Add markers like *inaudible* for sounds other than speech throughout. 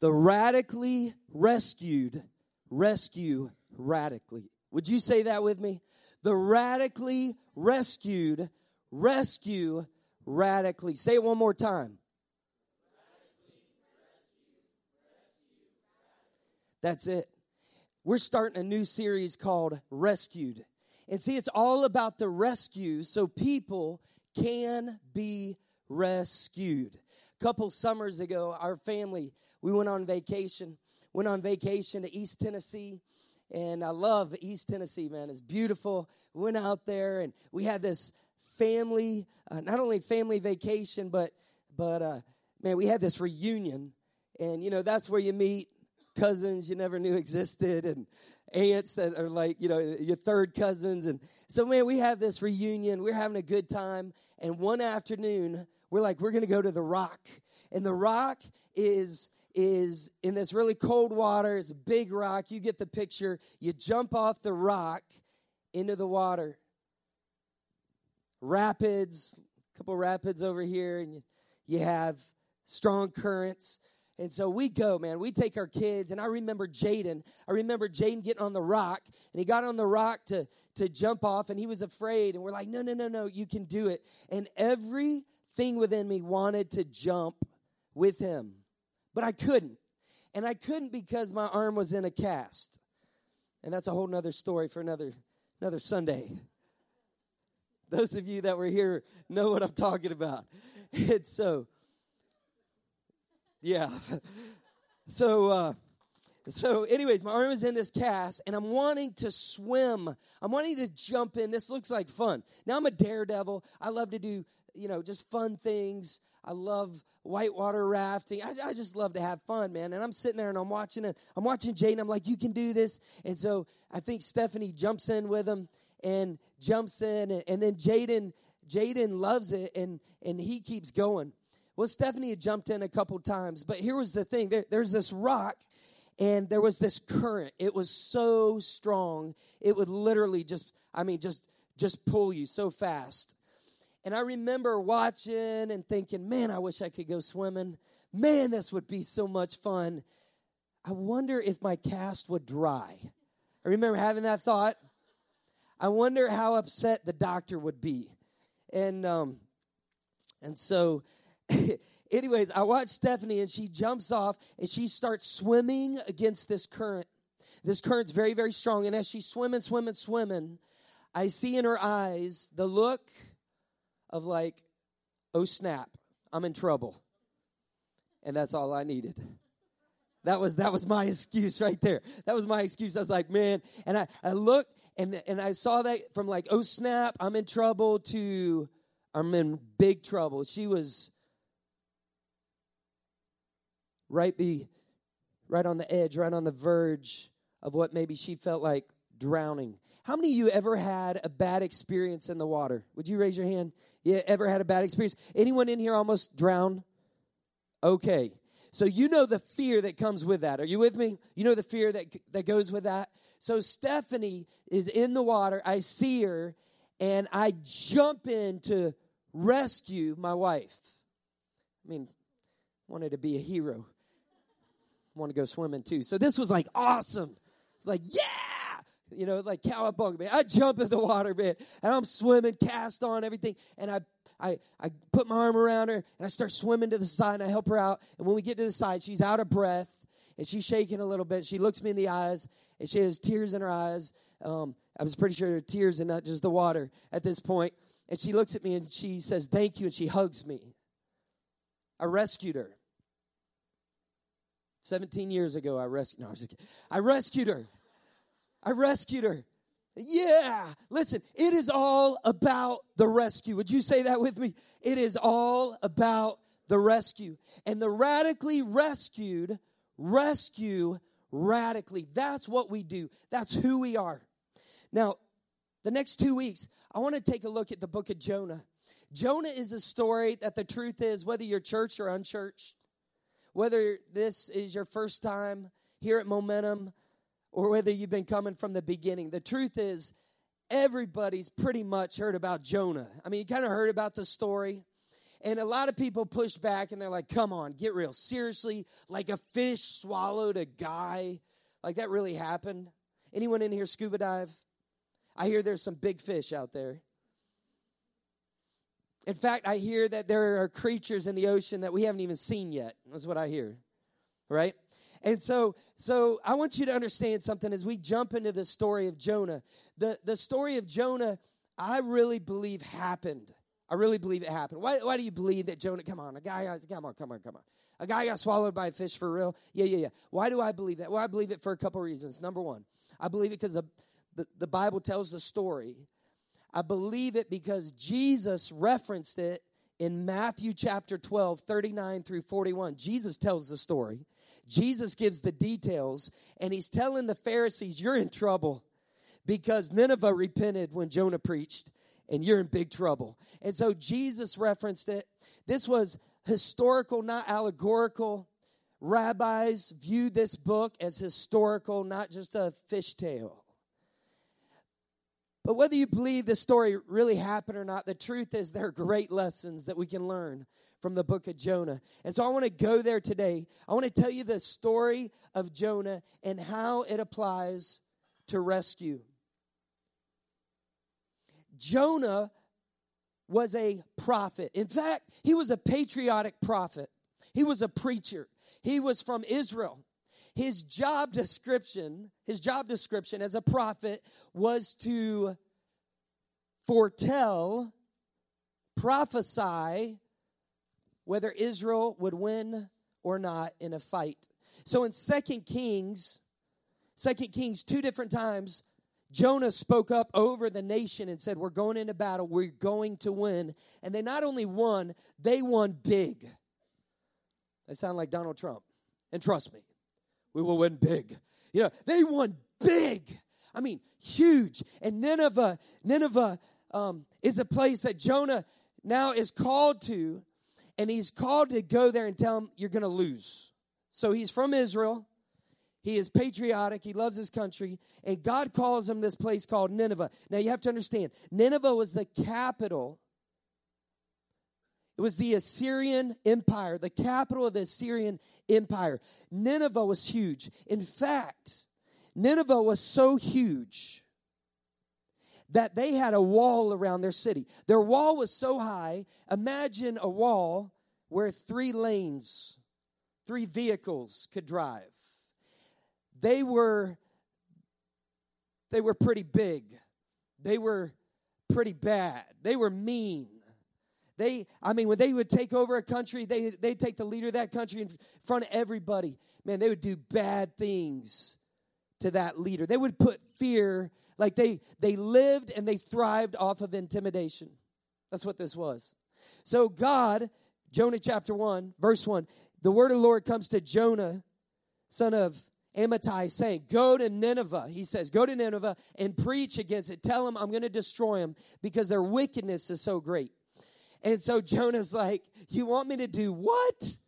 The radically rescued rescue radically. Would you say that with me? The radically rescued rescue radically. Say it one more time. That's it. We're starting a new series called Rescued. And see, it's all about the rescue so people can be rescued. Couple summers ago, our family, we went on vacation, went on vacation to East Tennessee. And I love East Tennessee, man. It's beautiful. Went out there and we had this family, uh, not only family vacation, but, but, uh, man, we had this reunion. And, you know, that's where you meet cousins you never knew existed and aunts that are like, you know, your third cousins. And so, man, we had this reunion. We're having a good time. And one afternoon, we're like, we're going to go to the rock. And the rock is is in this really cold water. It's a big rock. You get the picture. You jump off the rock into the water. Rapids, a couple rapids over here, and you, you have strong currents. And so we go, man. We take our kids, and I remember Jaden. I remember Jaden getting on the rock, and he got on the rock to to jump off, and he was afraid. And we're like, no, no, no, no, you can do it. And everything within me wanted to jump with him, but I couldn't, and I couldn't because my arm was in a cast, and that's a whole nother story for another another Sunday. Those of you that were here know what I'm talking about. *laughs* It's so yeah. *laughs* so, uh, so, anyways, my arm is in this cast, and I'm wanting to swim. I'm wanting to jump in. This looks like fun. Now I'm a daredevil. I love to do, you know, just fun things. I love whitewater rafting. I, I just love to have fun, man. And I'm sitting there and I'm watching it. I'm watching Jaden. I'm like, you can do this. And so I think Stephanie jumps in with him and jumps in, and, and then Jaden, Jaden loves it, and and he keeps going. Well, Stephanie had jumped in a couple times, but here was the thing there, there's this rock, and there was this current. It was so strong, it would literally just, I mean, just just pull you so fast. And I remember watching and thinking, man, I wish I could go swimming. Man, this would be so much fun. I wonder if my cast would dry. I remember having that thought. I wonder how upset the doctor would be. And um, and so *laughs* anyways, I watch Stephanie and she jumps off and she starts swimming against this current. This current's very, very strong. And as she's swimming, swimming, swimming, I see in her eyes the look of like, oh snap, I'm in trouble. And that's all I needed. That was that was my excuse right there. That was my excuse. I was like, man, and I, I looked and and I saw that from like, oh snap, I'm in trouble to I'm in big trouble. She was right be right on the edge, right on the verge of what maybe she felt like drowning. How many of you ever had a bad experience in the water? Would you raise your hand? Yeah, ever had a bad experience? Anyone in here almost drowned? Okay. So you know the fear that comes with that. Are you with me? You know the fear that that goes with that. So Stephanie is in the water. I see her and I jump in to rescue my wife. I mean, wanted to be a hero want to go swimming too. So this was like awesome. It's like, yeah, you know, like cowabunga, man. I jump in the water, man, and I'm swimming, cast on, everything. And I, I, I put my arm around her and I start swimming to the side and I help her out. And when we get to the side, she's out of breath and she's shaking a little bit. She looks me in the eyes and she has tears in her eyes. Um, I was pretty sure there are tears and not just the water at this point. And she looks at me and she says, Thank you. And she hugs me. I rescued her. 17 years ago, I rescued. No, I, I rescued her. I rescued her. Yeah. Listen, it is all about the rescue. Would you say that with me? It is all about the rescue. And the radically rescued rescue radically. That's what we do. That's who we are. Now, the next two weeks, I want to take a look at the book of Jonah. Jonah is a story that the truth is, whether you're church or unchurched, whether this is your first time here at Momentum or whether you've been coming from the beginning, the truth is everybody's pretty much heard about Jonah. I mean, you kind of heard about the story. and a lot of people push back and they're like, come on, get real. Seriously, like a fish swallowed a guy? Like that really happened? Anyone in here scuba dive? I hear there's some big fish out there. In fact, I hear that there are creatures in the ocean that we haven't even seen yet. That's what I hear. Right? And so, so I want you to understand something as we jump into the story of Jonah. The, the story of Jonah, I really believe happened. I really believe it happened. Why, why do you believe that Jonah, come on, a guy, come on, come on, come on. A guy got swallowed by a fish for real? Yeah, yeah, yeah. Why do I believe that? Well, I believe it for a couple reasons. Number one, I believe it because the, the, the Bible tells the story. I believe it because Jesus referenced it in Matthew chapter 12, 39 through 41. Jesus tells the story. Jesus gives the details, and he's telling the Pharisees, You're in trouble because Nineveh repented when Jonah preached, and you're in big trouble. And so Jesus referenced it. This was historical, not allegorical. Rabbis viewed this book as historical, not just a fish tale. But whether you believe this story really happened or not, the truth is there are great lessons that we can learn from the book of Jonah. And so I want to go there today. I want to tell you the story of Jonah and how it applies to rescue. Jonah was a prophet. In fact, he was a patriotic prophet. He was a preacher. He was from Israel. His job description, his job description as a prophet was to foretell, prophesy whether Israel would win or not in a fight. So in Second Kings, Second Kings, two different times, Jonah spoke up over the nation and said, We're going into battle. We're going to win. And they not only won, they won big. They sound like Donald Trump. And trust me, we will win big. You know, they won big. I mean, huge. And Nineveh, Nineveh um, is a place that Jonah now is called to and he's called to go there and tell him, You're going to lose. So he's from Israel. He is patriotic. He loves his country. And God calls him this place called Nineveh. Now you have to understand, Nineveh was the capital. It was the Assyrian Empire, the capital of the Assyrian Empire. Nineveh was huge. In fact, Nineveh was so huge that they had a wall around their city. Their wall was so high, imagine a wall where three lanes, three vehicles could drive. They were they were pretty big. They were pretty bad. They were mean. They, I mean, when they would take over a country, they, they'd take the leader of that country in front of everybody. Man, they would do bad things to that leader. They would put fear like they they lived and they thrived off of intimidation. That's what this was. So God, Jonah chapter 1, verse 1, the word of the Lord comes to Jonah, son of Amittai, saying, Go to Nineveh. He says, Go to Nineveh and preach against it. Tell them I'm going to destroy them because their wickedness is so great. And so Jonah's like, You want me to do what?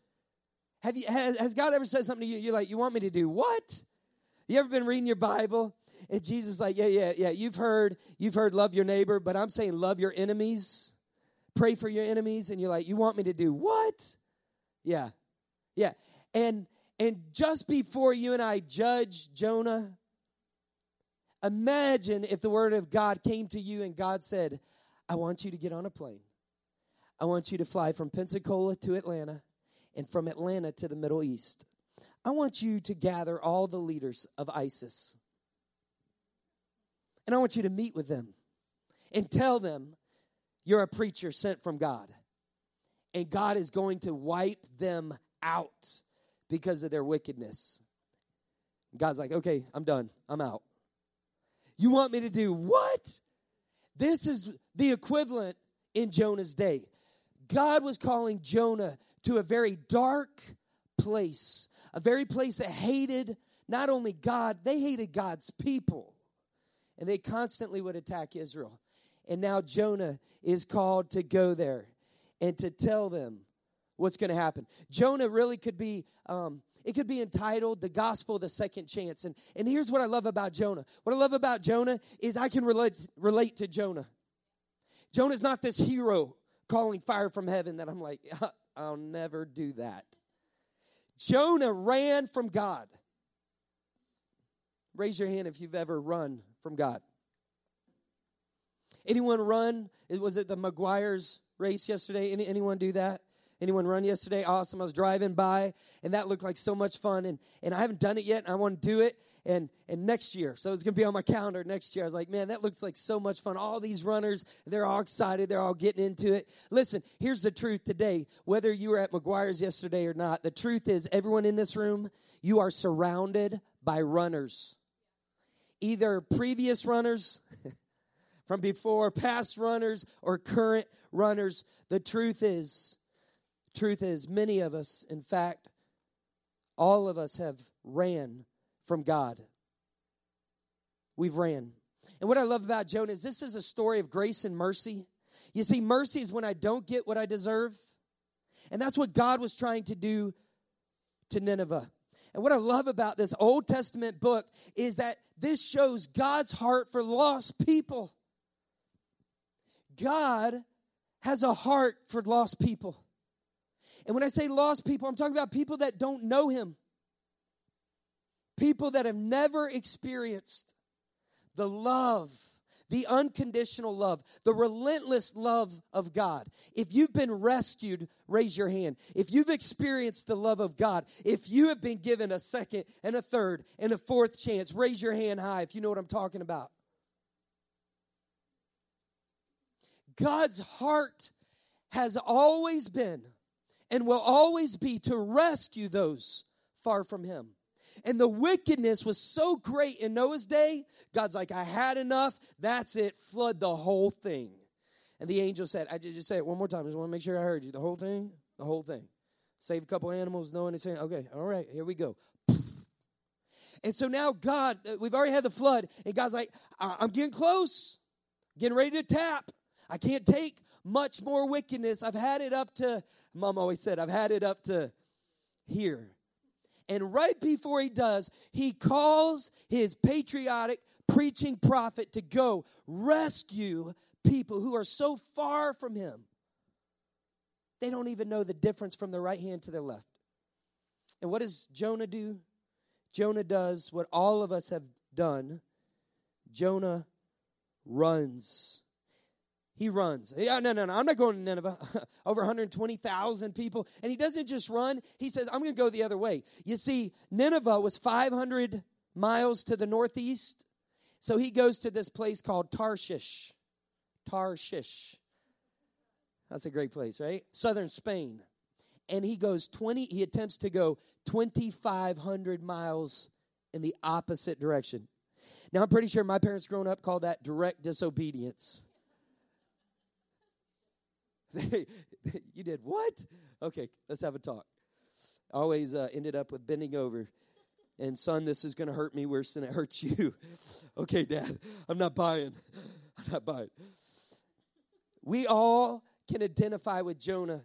Have you has, has God ever said something to you? You're like, You want me to do what? You ever been reading your Bible and Jesus like, yeah, yeah, yeah. You've heard, you've heard love your neighbor, but I'm saying love your enemies. Pray for your enemies. And you're like, you want me to do what? Yeah. Yeah. And and just before you and I judge Jonah, imagine if the word of God came to you and God said, I want you to get on a plane. I want you to fly from Pensacola to Atlanta and from Atlanta to the Middle East. I want you to gather all the leaders of ISIS and I want you to meet with them and tell them you're a preacher sent from God. And God is going to wipe them out because of their wickedness. God's like, okay, I'm done. I'm out. You want me to do what? This is the equivalent in Jonah's day. God was calling Jonah to a very dark place, a very place that hated not only God, they hated God's people and they constantly would attack Israel. And now Jonah is called to go there and to tell them what's going to happen. Jonah really could be. Um, it could be entitled The Gospel the Second Chance. And, and here's what I love about Jonah. What I love about Jonah is I can relate, relate to Jonah. Jonah's not this hero calling fire from heaven that I'm like, I'll never do that. Jonah ran from God. Raise your hand if you've ever run from God. Anyone run? Was it the McGuire's race yesterday? Any, anyone do that? Anyone run yesterday? Awesome. I was driving by and that looked like so much fun. And, and I haven't done it yet. I want to do it. And, and next year. So it's going to be on my calendar next year. I was like, man, that looks like so much fun. All these runners, they're all excited. They're all getting into it. Listen, here's the truth today. Whether you were at McGuire's yesterday or not, the truth is everyone in this room, you are surrounded by runners. Either previous runners *laughs* from before, past runners, or current runners. The truth is, Truth is, many of us, in fact, all of us have ran from God. We've ran. And what I love about Jonah is this is a story of grace and mercy. You see, mercy is when I don't get what I deserve. And that's what God was trying to do to Nineveh. And what I love about this Old Testament book is that this shows God's heart for lost people. God has a heart for lost people. And when I say lost people, I'm talking about people that don't know Him, people that have never experienced the love, the unconditional love, the relentless love of God. If you've been rescued, raise your hand. If you've experienced the love of God, if you have been given a second and a third and a fourth chance, raise your hand high if you know what I'm talking about. God's heart has always been and will always be to rescue those far from him. And the wickedness was so great in Noah's day, God's like, I had enough. That's it. Flood the whole thing. And the angel said, I just say it one more time. I just want to make sure I heard you. The whole thing? The whole thing. Save a couple animals, no anything. Okay, all right, here we go. *laughs* And so now God, uh, we've already had the flood, and God's like, I'm getting close, getting ready to tap. I can't take much more wickedness. I've had it up to, mom always said, I've had it up to here. And right before he does, he calls his patriotic preaching prophet to go rescue people who are so far from him. They don't even know the difference from the right hand to the left. And what does Jonah do? Jonah does what all of us have done. Jonah runs. He runs. Yeah, no, no, no. I'm not going to Nineveh. *laughs* Over 120,000 people. And he doesn't just run, he says, I'm going to go the other way. You see, Nineveh was 500 miles to the northeast. So he goes to this place called Tarshish. Tarshish. That's a great place, right? Southern Spain. And he goes 20, he attempts to go 2,500 miles in the opposite direction. Now, I'm pretty sure my parents growing up called that direct disobedience. *laughs* you did what? Okay, let's have a talk. Always uh, ended up with bending over. And son, this is going to hurt me worse than it hurts *laughs* you. okay, dad, I'm not buying. *laughs* I'm not buying. We all can identify with Jonah.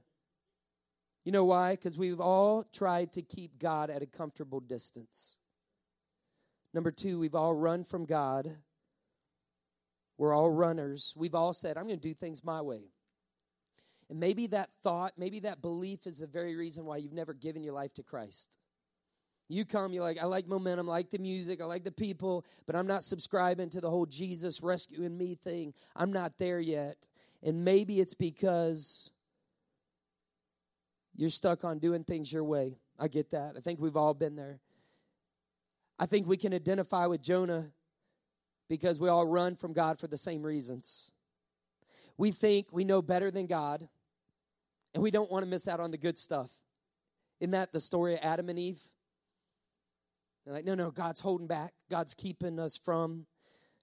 You know why? Because we've all tried to keep God at a comfortable distance. Number two, we've all run from God. We're all runners. We've all said, I'm going to do things my way. And maybe that thought, maybe that belief is the very reason why you've never given your life to Christ. You come, you're like, I like momentum, I like the music, I like the people, but I'm not subscribing to the whole Jesus rescuing me thing. I'm not there yet. And maybe it's because you're stuck on doing things your way. I get that. I think we've all been there. I think we can identify with Jonah because we all run from God for the same reasons. We think we know better than God and we don't want to miss out on the good stuff. Isn't that the story of Adam and Eve? They're like, no, no, God's holding back. God's keeping us from.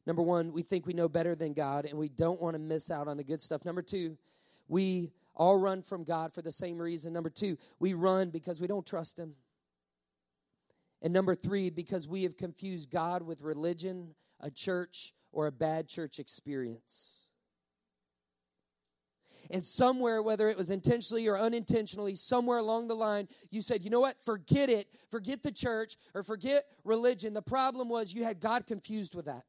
Number one, we think we know better than God and we don't want to miss out on the good stuff. Number two, we all run from God for the same reason. Number two, we run because we don't trust Him. And number three, because we have confused God with religion, a church, or a bad church experience. And somewhere, whether it was intentionally or unintentionally, somewhere along the line, you said, you know what? Forget it. Forget the church or forget religion. The problem was you had God confused with that.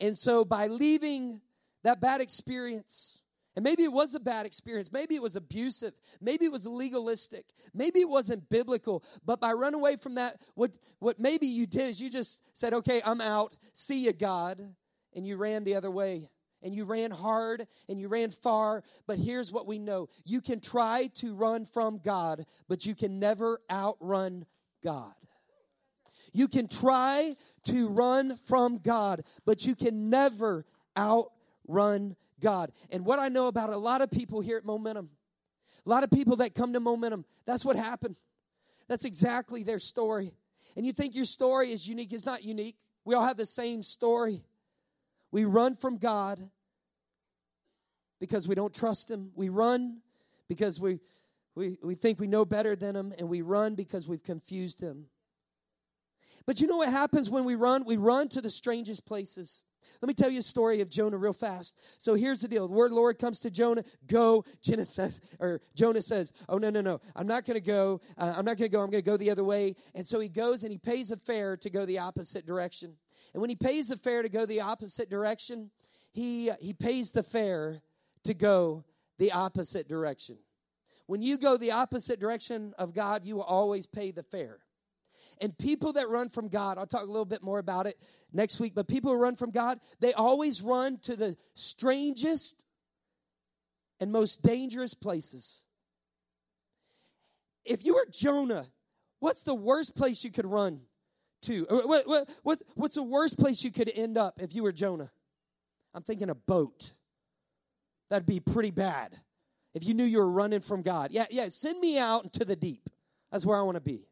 And so by leaving that bad experience, And maybe it was a bad experience. Maybe it was abusive. Maybe it was legalistic. Maybe it wasn't biblical. But by running away from that, what, what maybe you did is you just said, okay, I'm out. See you, God. And you ran the other way. And you ran hard and you ran far. But here's what we know you can try to run from God, but you can never outrun God. You can try to run from God, but you can never outrun God. And what I know about a lot of people here at Momentum, a lot of people that come to Momentum, that's what happened. That's exactly their story. And you think your story is unique. It's not unique. We all have the same story. We run from God because we don't trust Him. We run because we, we, we think we know better than Him, and we run because we've confused Him. But you know what happens when we run? We run to the strangest places. Let me tell you a story of Jonah real fast. So here's the deal. The word Lord comes to Jonah, go. Jonah says, *laughs* or Jonah says, oh, no, no, no. I'm not going to go. Uh, I'm not going to go. I'm going to go the other way. And so he goes and he pays a fare to go the opposite direction. And when he pays the fare to go the opposite direction, he, uh, he pays the fare to go the opposite direction. When you go the opposite direction of God, you will always pay the fare. And people that run from God, I'll talk a little bit more about it next week, but people who run from God, they always run to the strangest and most dangerous places. If you were Jonah, what's the worst place you could run to? Uh, what, what, what, what's the worst place you could end up if you were Jonah? I'm thinking a boat. That'd be pretty bad if you knew you were running from God. Yeah, yeah, send me out into the deep. That's where I want to be.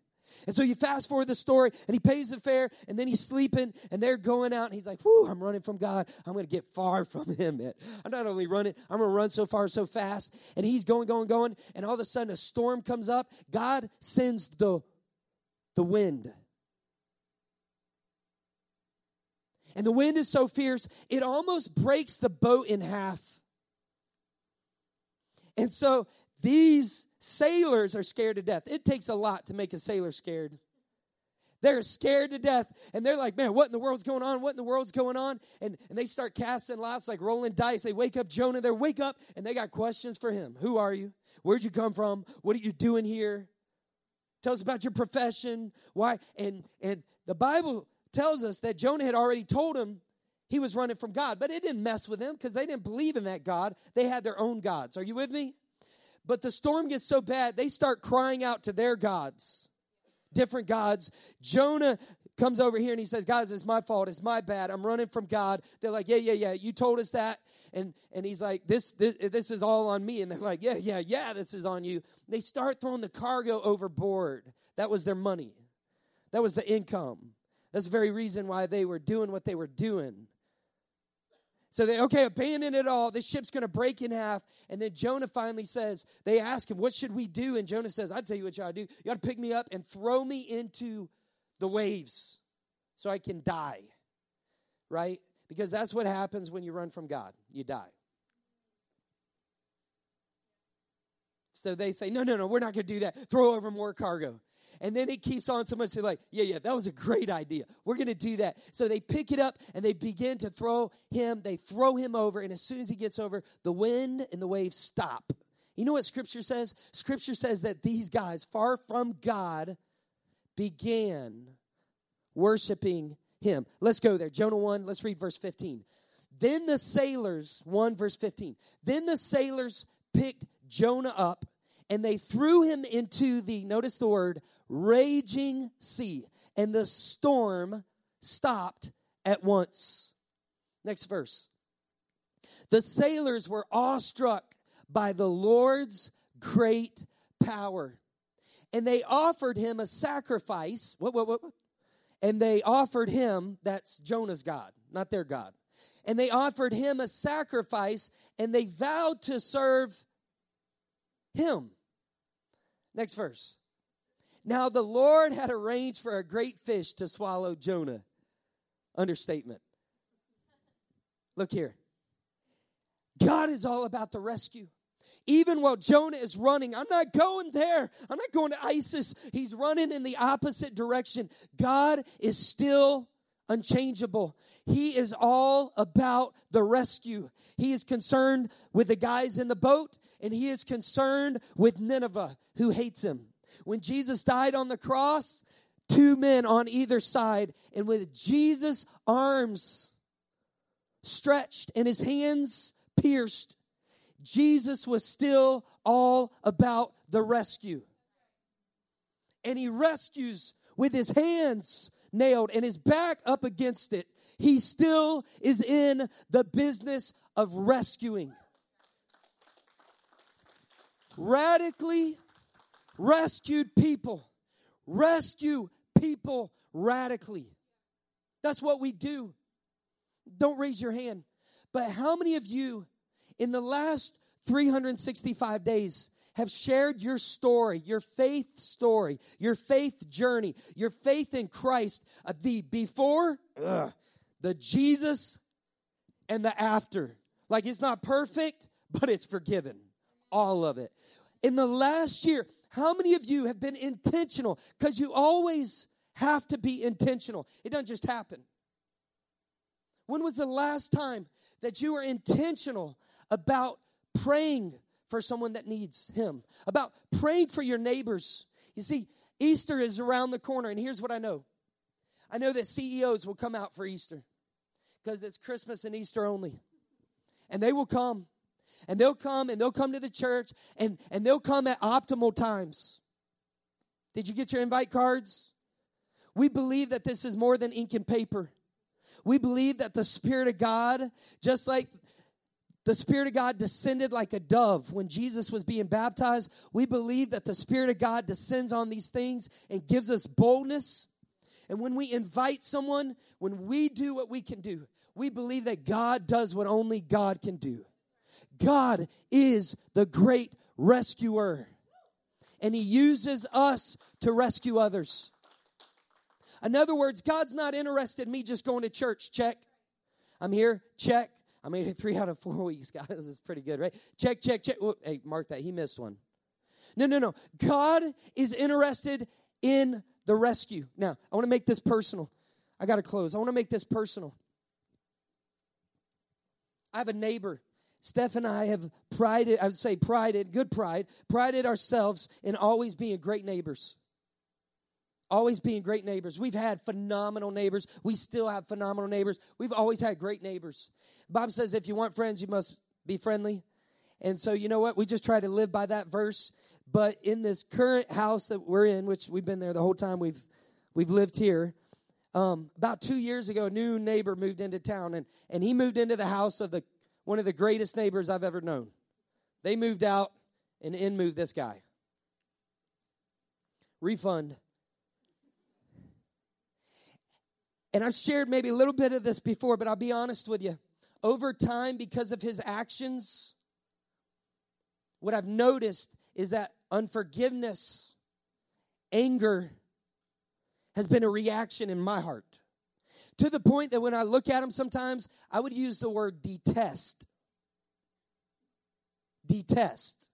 And so you fast forward the story, and he pays the fare, and then he's sleeping, and they're going out, and he's like, Whoo, I'm running from God. I'm going to get far from him. Man. I'm not only running, I'm going to run so far, so fast. And he's going, going, going, and all of a sudden a storm comes up. God sends the, the wind. And the wind is so fierce, it almost breaks the boat in half. And so these Sailors are scared to death. It takes a lot to make a sailor scared. They're scared to death. And they're like, man, what in the world's going on? What in the world's going on? And, and they start casting lots, like rolling dice. They wake up Jonah. They wake up and they got questions for him. Who are you? Where'd you come from? What are you doing here? Tell us about your profession. Why? And and the Bible tells us that Jonah had already told him he was running from God, but it didn't mess with them because they didn't believe in that God. They had their own gods. Are you with me? But the storm gets so bad, they start crying out to their gods, different gods. Jonah comes over here and he says, Guys, it's my fault. It's my bad. I'm running from God. They're like, Yeah, yeah, yeah. You told us that. And, and he's like, this, this, this is all on me. And they're like, Yeah, yeah, yeah, this is on you. They start throwing the cargo overboard. That was their money, that was the income. That's the very reason why they were doing what they were doing. So they, okay, abandon it all. This ship's going to break in half. And then Jonah finally says, they ask him, what should we do? And Jonah says, I'll tell you what to do. You ought to pick me up and throw me into the waves so I can die. Right? Because that's what happens when you run from God. You die. So they say, no, no, no, we're not going to do that. Throw over more cargo. And then it keeps on so much. They're like, yeah, yeah, that was a great idea. We're going to do that. So they pick it up and they begin to throw him. They throw him over. And as soon as he gets over, the wind and the waves stop. You know what Scripture says? Scripture says that these guys, far from God, began worshiping him. Let's go there. Jonah 1, let's read verse 15. Then the sailors, 1 verse 15, then the sailors picked Jonah up and they threw him into the, notice the word, raging sea. And the storm stopped at once. Next verse. The sailors were awestruck by the Lord's great power. And they offered him a sacrifice. What, what, what? And they offered him, that's Jonah's God, not their God. And they offered him a sacrifice and they vowed to serve him. Next verse. Now the Lord had arranged for a great fish to swallow Jonah. Understatement. Look here. God is all about the rescue. Even while Jonah is running, I'm not going there. I'm not going to ISIS. He's running in the opposite direction. God is still unchangeable. He is all about the rescue. He is concerned with the guys in the boat, and he is concerned with Nineveh who hates him. When Jesus died on the cross, two men on either side, and with Jesus' arms stretched and his hands pierced, Jesus was still all about the rescue. And he rescues with his hands nailed and his back up against it. He still is in the business of rescuing. Radically rescued people. Rescue people radically. That's what we do. Don't raise your hand. But how many of you in the last 365 days have shared your story, your faith story, your faith journey, your faith in Christ, uh, the before, ugh, the Jesus, and the after. Like it's not perfect, but it's forgiven. All of it. In the last year, how many of you have been intentional? Because you always have to be intentional, it doesn't just happen. When was the last time that you were intentional about praying for someone that needs Him, about praying for your neighbors? You see, Easter is around the corner, and here's what I know I know that CEOs will come out for Easter because it's Christmas and Easter only. And they will come, and they'll come, and they'll come to the church, and, and they'll come at optimal times. Did you get your invite cards? We believe that this is more than ink and paper. We believe that the Spirit of God, just like the Spirit of God descended like a dove when Jesus was being baptized, we believe that the Spirit of God descends on these things and gives us boldness. And when we invite someone, when we do what we can do, we believe that God does what only God can do. God is the great rescuer, and He uses us to rescue others. In other words, God's not interested in me just going to church. Check. I'm here. Check. I made it three out of four weeks, *laughs* guys. This is pretty good, right? Check, check, check. hey, mark that. He missed one. No, no, no. God is interested in the rescue. Now, I want to make this personal. I got to close. I want to make this personal. I have a neighbor. Steph and I have prided, I would say prided, good pride, prided ourselves in always being great neighbors. Always being great neighbors. We've had phenomenal neighbors. We still have phenomenal neighbors. We've always had great neighbors. Bob says if you want friends, you must be friendly. And so, you know what? We just try to live by that verse. But in this current house that we're in, which we've been there the whole time we've we've lived here, um, about two years ago, a new neighbor moved into town, and and he moved into the house of the one of the greatest neighbors I've ever known. They moved out, and in moved this guy. Refund. And I've shared maybe a little bit of this before, but I'll be honest with you. Over time, because of his actions, what I've noticed is that unforgiveness, anger, has been a reaction in my heart. To the point that when I look at them sometimes, I would use the word detest. Detest.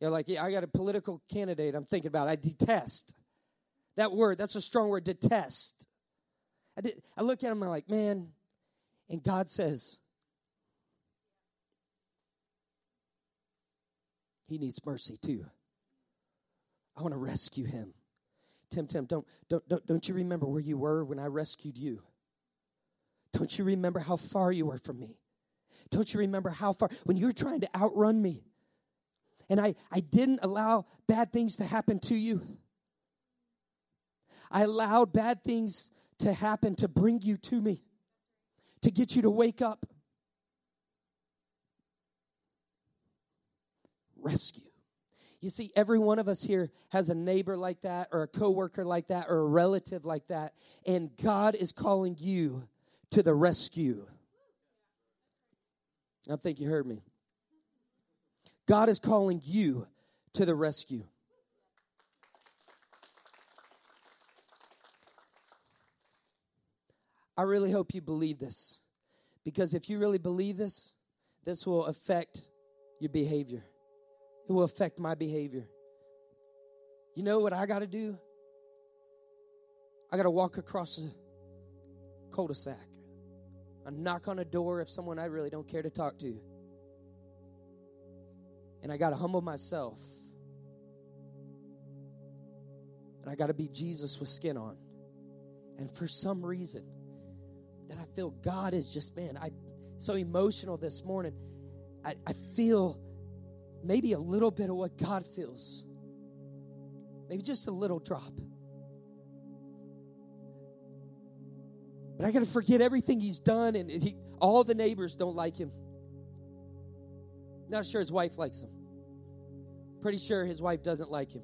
You're like, yeah, I got a political candidate I'm thinking about. I detest. That word, that's a strong word, detest. I, did, I look at him, I'm like, man, and God says, he needs mercy too. I want to rescue him. Tim, Tim, don't, don't, don't, don't you remember where you were when I rescued you? Don't you remember how far you were from me? Don't you remember how far, when you were trying to outrun me and I, I didn't allow bad things to happen to you? I allowed bad things to happen to bring you to me, to get you to wake up. Rescue. You see, every one of us here has a neighbor like that, or a coworker like that, or a relative like that, and God is calling you to the rescue. I think you heard me. God is calling you to the rescue. I really hope you believe this. Because if you really believe this, this will affect your behavior. It will affect my behavior. You know what I got to do? I got to walk across a cul-de-sac. I knock on a door of someone I really don't care to talk to. And I got to humble myself. And I got to be Jesus with skin on. And for some reason, that I feel God is just, man, I so emotional this morning. I, I feel maybe a little bit of what God feels. Maybe just a little drop. But I got to forget everything he's done, and he, all the neighbors don't like him. Not sure his wife likes him. Pretty sure his wife doesn't like him.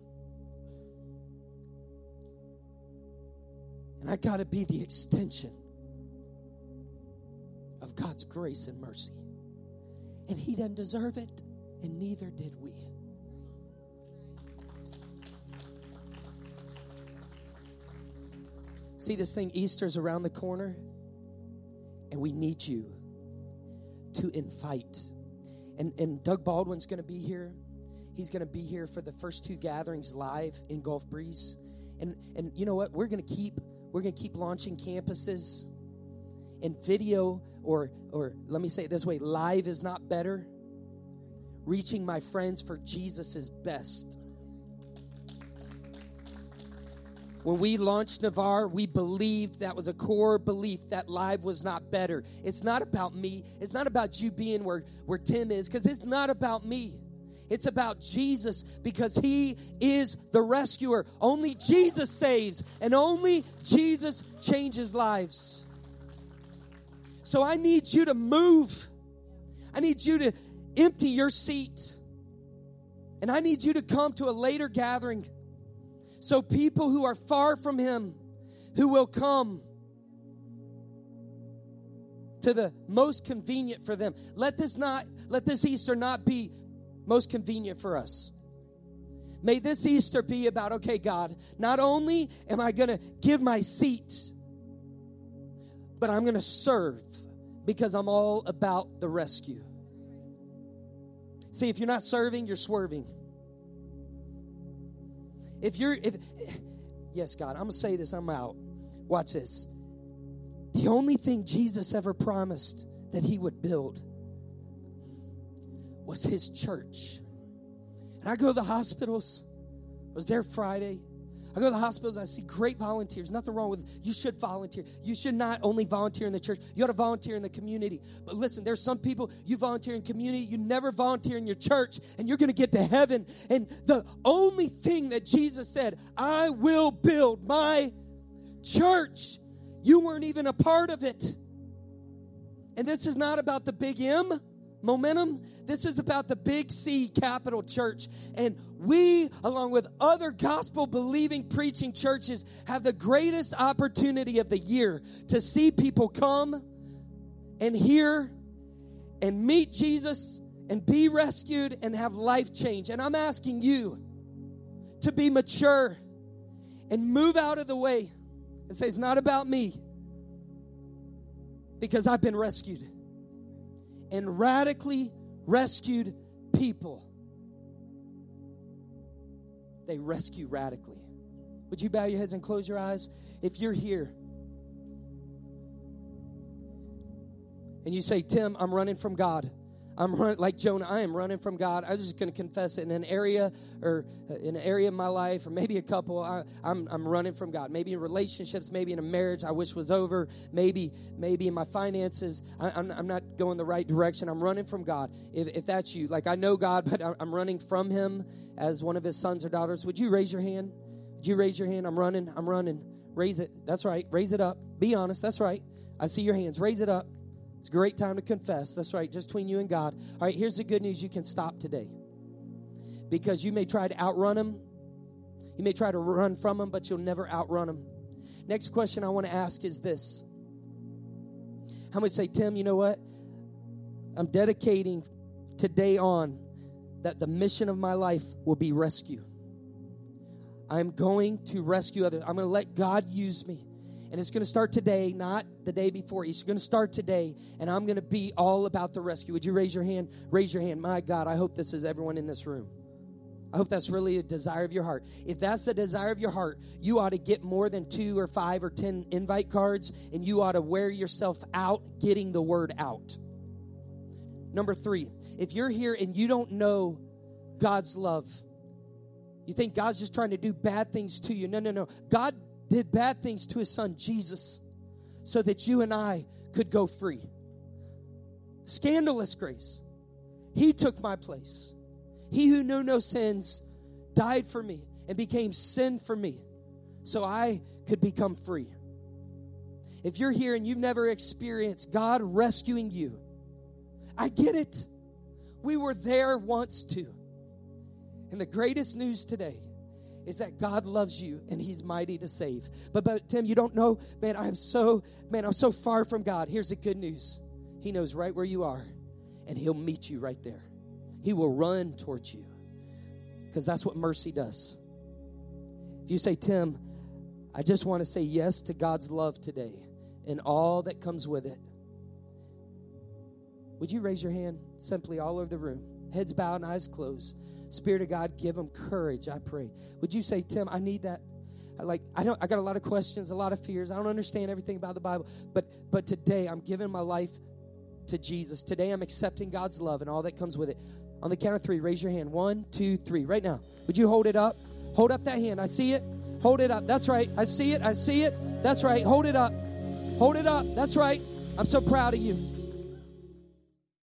And I got to be the extension of God's grace and mercy. And he doesn't deserve it, and neither did we. See this thing, Easter's around the corner, and we need you to invite. And, and Doug Baldwin's going to be here. He's going to be here for the first two gatherings live in Gulf Breeze. And, and you know what? We're going to keep we're going to keep launching campuses and video or or let me say it this way, live is not better. Reaching my friends for Jesus best. When we launched Navarre, we believed that was a core belief that live was not better. It's not about me. It's not about you being where, where Tim is, because it's not about me. It's about Jesus because he is the rescuer. Only Jesus saves, and only Jesus changes lives. So I need you to move. I need you to empty your seat. And I need you to come to a later gathering so people who are far from Him, who will come to the most convenient for them. Let this not let this Easter not be most convenient for us. May this Easter be about okay, God, not only am I going to give my seat, but I'm going to serve because I'm all about the rescue. See, if you're not serving, you're swerving. If you're, if, yes, God, I'm going to say this, I'm out. Watch this. The only thing Jesus ever promised that he would build was his church. And I go to the hospitals. I was there Friday. I go to the hospitals, I see great volunteers. Nothing wrong with you should volunteer. You should not only volunteer in the church, you ought to volunteer in the community. But listen, there's some people you volunteer in community, you never volunteer in your church, and you're gonna get to heaven. And the only thing that Jesus said, I will build my church. You weren't even a part of it. And this is not about the big M momentum. This is about the Big C Capital Church. And we, along with other gospel believing preaching churches, have the greatest opportunity of the year to see people come and hear and meet Jesus and be rescued and have life change. And I'm asking you to be mature and move out of the way and say, It's not about me because I've been rescued and radically rescued people. They rescue radically. Would you bow your heads and close your eyes? If you're here and you say, Tim, I'm running from God. I'm running like Jonah. I am running from God. I'm just going to confess it in an area or uh, in an area of my life, or maybe a couple. I, I'm, I'm running from God. Maybe in relationships, maybe in a marriage I wish was over. Maybe maybe in my finances, I, am I'm, I'm not going the right direction. I'm running from God. If, if that's you, like I know God, but I'm running from Him as one of His sons or daughters. Would you raise your hand? Would you raise your hand? I'm running. I'm running. Raise it. That's right. Raise it up. Be honest. That's right. I see your hands. Raise it up. It's a great time to confess. That's right, just between you and God. All right, here's the good news you can stop today. Because you may try to outrun him, you may try to run from him, but you'll never outrun him. Next question I want to ask is this How many say, Tim, you know what? I'm dedicating today on that the mission of my life will be rescue. I'm going to rescue others. I'm going to let God use me. And it's going to start today, not the day before. It's going to start today, and I'm going to be all about the rescue. Would you raise your hand? Raise your hand. My God, I hope this is everyone in this room. I hope that's really a desire of your heart. If that's the desire of your heart, you ought to get more than two or five or ten invite cards and you ought to wear yourself out getting the word out. Number three, if you're here and you don't know God's love, you think God's just trying to do bad things to you. No, no, no. God did bad things to his son, Jesus, so that you and I could go free. Scandalous grace. He took my place. He who knew no sins died for me and became sin for me so I could become free. If you're here and you've never experienced God rescuing you, I get it. We were there once too. And the greatest news today is that God loves you and He's mighty to save. But but Tim, you don't know, man, I'm so man, I'm so far from God. Here's the good news. He knows right where you are, and He'll meet you right there. He will run towards you. Because that's what mercy does. If you say, Tim, I just want to say yes to God's love today and all that comes with it. Would you raise your hand simply all over the room? Heads bowed and eyes closed. Spirit of God, give them courage, I pray. Would you say, Tim, I need that? Like I don't I got a lot of questions, a lot of fears. I don't understand everything about the Bible, but but today I'm giving my life to Jesus. Today I'm accepting God's love and all that comes with it. On the count of three, raise your hand. One, two, three. Right now. Would you hold it up? Hold up that hand. I see it. Hold it up. That's right. I see it. I see it. That's right. Hold it up. Hold it up. That's right. I'm so proud of you.